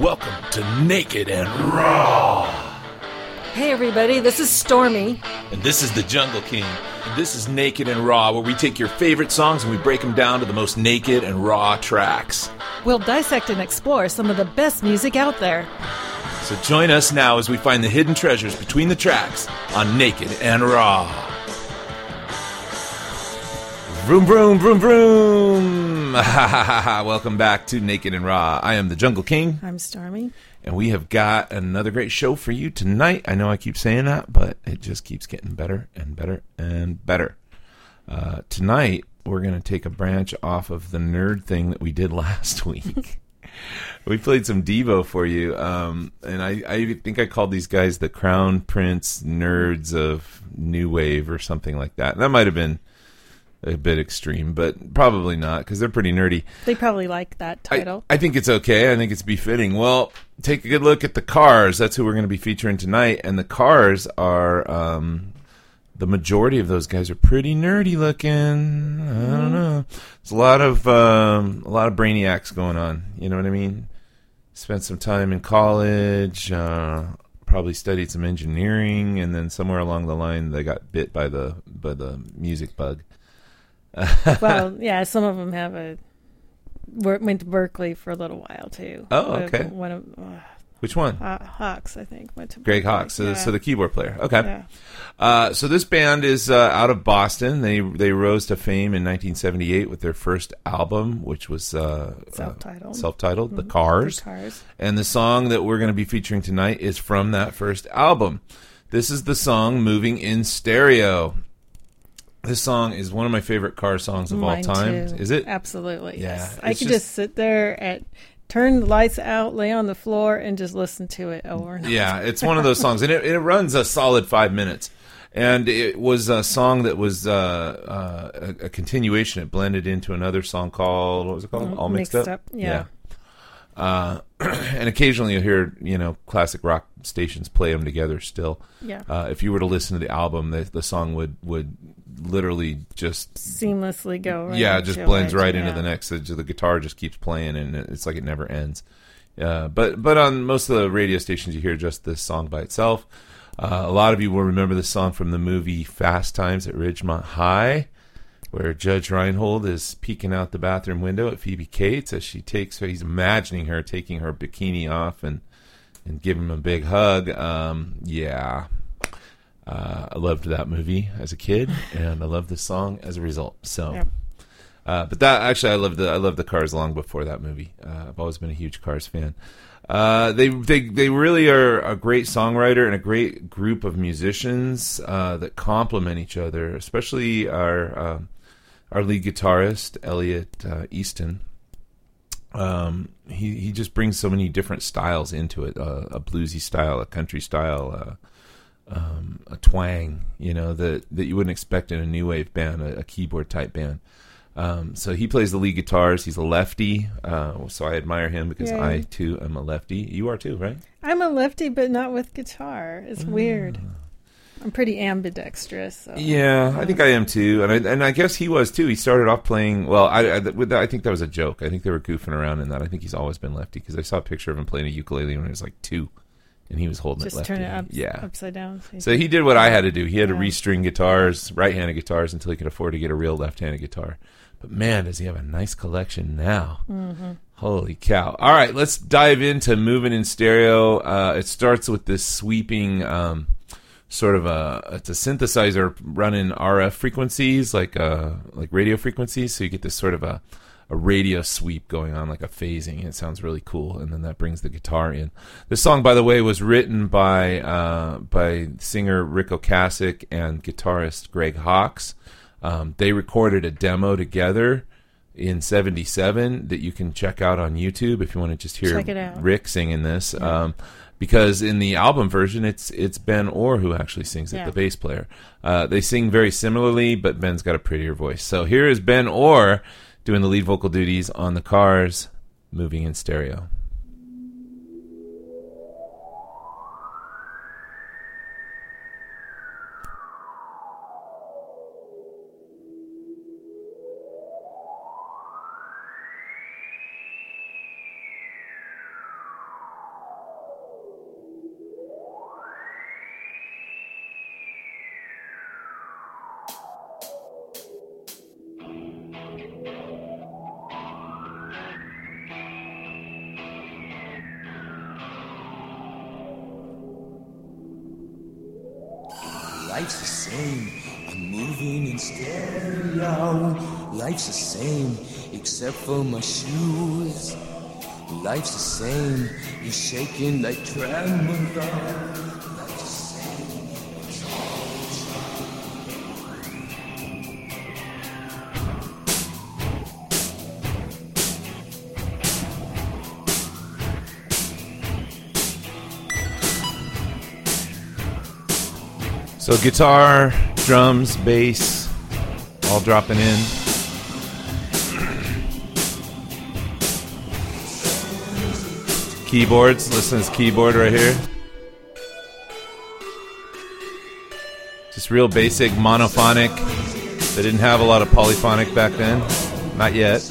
Welcome to Naked and Raw. Hey everybody, this is Stormy. And this is the Jungle King. And this is Naked and Raw, where we take your favorite songs and we break them down to the most naked and raw tracks. We'll dissect and explore some of the best music out there. So join us now as we find the hidden treasures between the tracks on Naked and Raw. Vroom, vroom, vroom, vroom. Welcome back to Naked and Raw. I am the Jungle King, I'm Stormy. and we have got another great show for you tonight. I know I keep saying that, but it just keeps getting better and better and better. Uh, tonight, we're going to take a branch off of the nerd thing that we did last week. we played some Devo for you, um, and I, I think I called these guys the Crown Prince Nerds of New Wave or something like that. That might have been a bit extreme, but probably not because they're pretty nerdy. They probably like that title. I think it's okay. I think it's befitting. Well, take a good look at the Cars. That's who we're going to be featuring tonight, and the Cars are um, the majority of those guys are pretty nerdy looking. I don't know. There's a lot of um, a lot of brainiacs going on. You know what I mean? Spent some time in college. Uh, probably studied some engineering, and then somewhere along the line, they got bit by the by the music bug. well, yeah, some of them have a went to Berklee for a little while too. Oh, okay. One of uh, Which one? uh, Hawkes, I think, went to Greg Berklee. Hawkes, so, Yeah. so the keyboard player. Okay. yeah. Uh, so this band is uh, out of Boston. They they rose to fame in 1978 with their first album, which was uh, Self-titled. uh, self-titled, The The Cars. Cars. And the song that we're going to be featuring tonight is from that first album. This is the song "Moving in Stereo." This song is one of my favorite car songs of Mine all time. too. Is it? Absolutely. Yeah, Yes. I could just- just sit there at turn the lights out, lay on the floor, and just listen to it over and. Yeah, it's one of those songs, and it, it runs a solid five minutes. And it was a song that was uh, uh, a, a continuation. It blended into another song called what was it called? All mixed, Mixed Up, yeah. Uh, and occasionally you'll hear you know classic rock stations play them together. Still, Yeah. uh, if you were to listen to the album, the, the song would would literally just Seamlessly go. Right yeah, it just blends it, right yeah. into the next. The, the guitar just keeps playing, and it's like it never ends. Uh, but but on most of the radio stations, you hear just this song by itself. Uh, a lot of you will remember this song from the movie Fast Times at Ridgemont High, where Judge Reinhold is peeking out the bathroom window at Phoebe Cates as she takes her. He's imagining her taking her bikini off and and giving him a big hug. Um, yeah. Uh, I loved that movie as a kid, and I love this song as a result. So, uh, but that actually, I love the I love the Cars long before that movie. Uh, I've always been a huge Cars fan. Uh, they they they really are a great songwriter and a great group of musicians uh, that complement each other. Especially our um our lead guitarist Elliot uh, Easton. Um, he he just brings so many different styles into it. Uh, a bluesy style, a country style. Uh, um, a twang, you know, that that you wouldn't expect in a new wave band, a, a keyboard type band. Um, so he plays the lead guitars. He's a lefty, uh, so I admire him because Yeah. I too am a lefty. You are too, right? I'm a lefty, but not with guitar. It's weird. I'm pretty ambidextrous. So. Yeah, I think I am too, and I and I guess he was too. He started off playing well. I I, that, I think that was a joke. I think they were goofing around in that. I think he's always been lefty because I saw a picture of him playing a ukulele when he was like two, and he was holding Just it lefty. turn it up, yeah. upside down. So he did what I had to do. He had to restring guitars, right-handed guitars, until he could afford to get a real left-handed guitar. But man, does he have a nice collection now! Mm-hmm. Holy cow! All right, let's dive into moving in stereo. Uh, it starts with this sweeping, um, sort of a it's a synthesizer running RF frequencies, like uh, like radio frequencies. So you get this sort of a a radio sweep going on, like a phasing. It sounds really cool, and then that brings the guitar in. This song, by the way, was written by uh, by singer Ric Ocasek and guitarist Greg Hawkes. Um, they recorded a demo together in '77 that you can check out on YouTube if you want to just hear Check it out. Ric singing this. Um, because in the album version, it's it's Ben Orr who actually sings it, Yeah. the bass player. Uh, they sing very similarly, but Ben's got a prettier voice. So here is Ben Orr doing the lead vocal duties on the Cars, moving in stereo. Life's the same. I'm moving in stereo. Life's the same, except for my shoes. Life's the same. You're shaking like tremolo. So guitar, drums, bass, all dropping in. Keyboards, listen to this keyboard right here. Just real basic monophonic. They didn't have a lot of polyphonic back then. Not yet.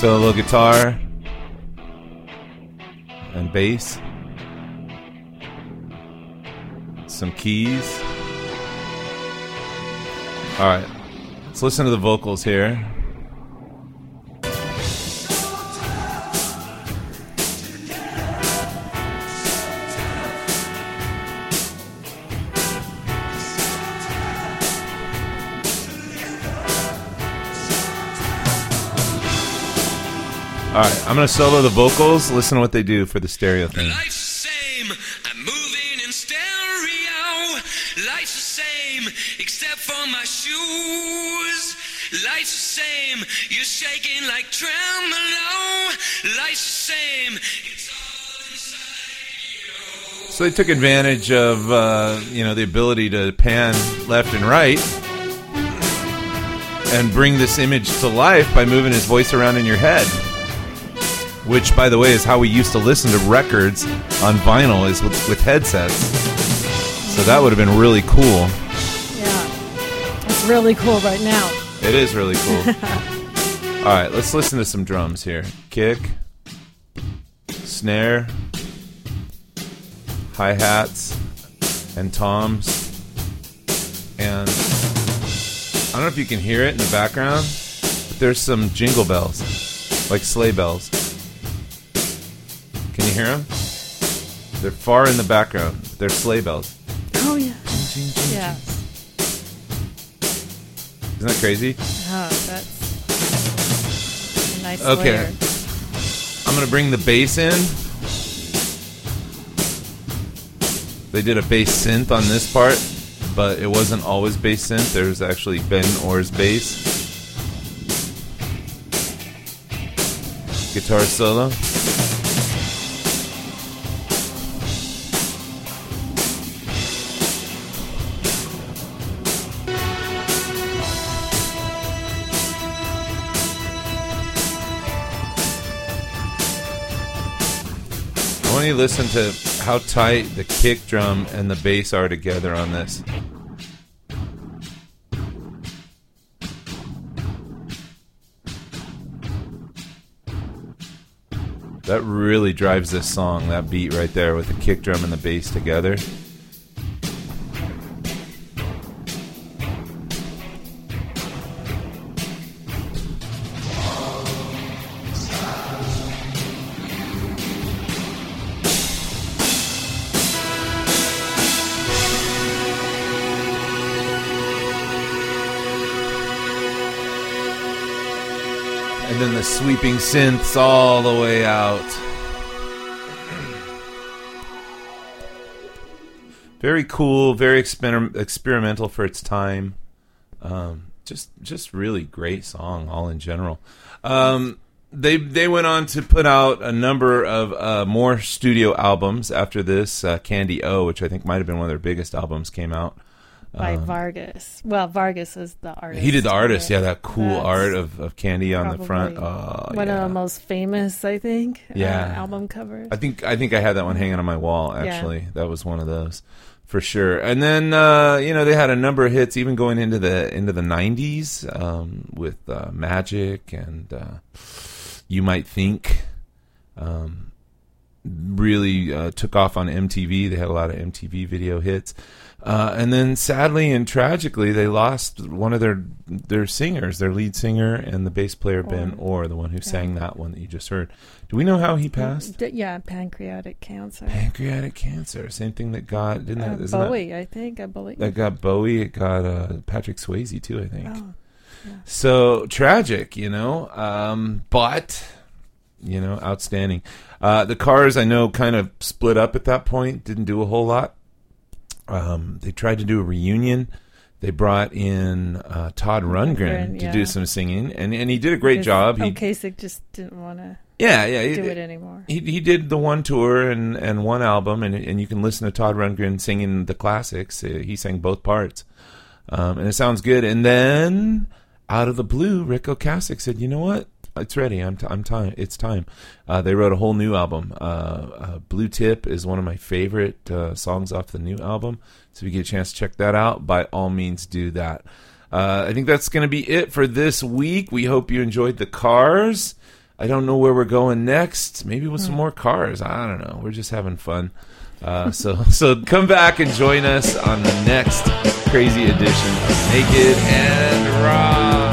Solo guitar and bass. Some keys. All right, let's listen to the vocals here. All right, I'm gonna solo the vocals. Listen to what they do for the stereo thing. Life's the same. I'm moving in stereo. Life's the same, except for my shoes. Life's the same. You're shaking like tremolo. Life's the same. It's all inside you. So they took advantage of uh, you know the ability to pan left and right and bring this image to life by moving his voice around in your head. Which, by the way, is how we used to listen to records on vinyl is with, with headsets. So that would have been really cool. Yeah. It's really cool right now. It is really cool. All right, let's listen to some drums here. Kick, snare, hi hats, and toms. And I don't know if you can hear it in the background, but there's some jingle bells, like sleigh bells. Can you hear them? They're far in the background. They're sleigh bells. Oh, yeah. Yeah. Isn't that crazy? Oh, that's a nice Okay. layer. I'm gonna bring the bass in. They did a bass synth on this part, but it wasn't always bass synth. There was actually Ben Orr's bass. Guitar solo. Listen to how tight the kick drum and the bass are together on this. That really drives this song, that beat right there with the kick drum and the bass together. Sweeping synths all the way out. Very cool, very exper- experimental for its time. Um, just, just really great song, all in general. Um, they they went on to put out a number of uh, more studio albums after this. Uh, Candy O, which I think might have been one of their biggest albums, came out. By Vargas. Well, Vargas is the artist. He did the artist, Yeah. yeah, that cool That's art of, of Candy on the front. Oh, One yeah. of the most famous, I think, uh, Yeah. album covers. I think I think I had that one hanging on my wall. Yeah. Actually, that was one of those for sure. And then uh, you know they had a number of hits, even going into the into the '90s um, with uh, Magic and uh, You Might Think. Um, really uh, took off on MTV. They had a lot of MTV video hits. Uh, and then, sadly and tragically, they lost one of their their singers, their lead singer and the bass player Ben Orr, the one who sang that one that you just heard. Do we know how he passed? D- yeah, pancreatic cancer. Pancreatic cancer, same thing that got didn't Uh, that, isn't that- Bowie, I think. I believe. that got Bowie. It got uh, Patrick Swayze too, I think. oh, So tragic, you know. Um, but you know, outstanding. Uh, the Cars, I know, kind of split up at that point. Didn't do a whole lot. Um, they tried to do a reunion. They brought in uh, Todd Rundgren to do some singing, and and he did a great job. He, Ocasek just didn't want to yeah, yeah, he- do it anymore. he he did the one tour and, and one album, and and you can listen to Todd Rundgren singing the classics. Uh, He sang both parts, um, and it sounds good. And then out of the blue, Ric Ocasek said, "You know what? It's ready. I'm t- I'm time. It's time." Uh, they wrote a whole new album. Uh, uh, Blue Tip is one of my favorite uh, songs off the new album. So if you get a chance to check that out, by all means, do that. Uh, I think that's going to be it for this week. We hope you enjoyed the cars. I don't know where we're going next. Maybe with some more cars. I don't know. We're just having fun. Uh, so so come back and join us on the next crazy edition of Naked and Raw.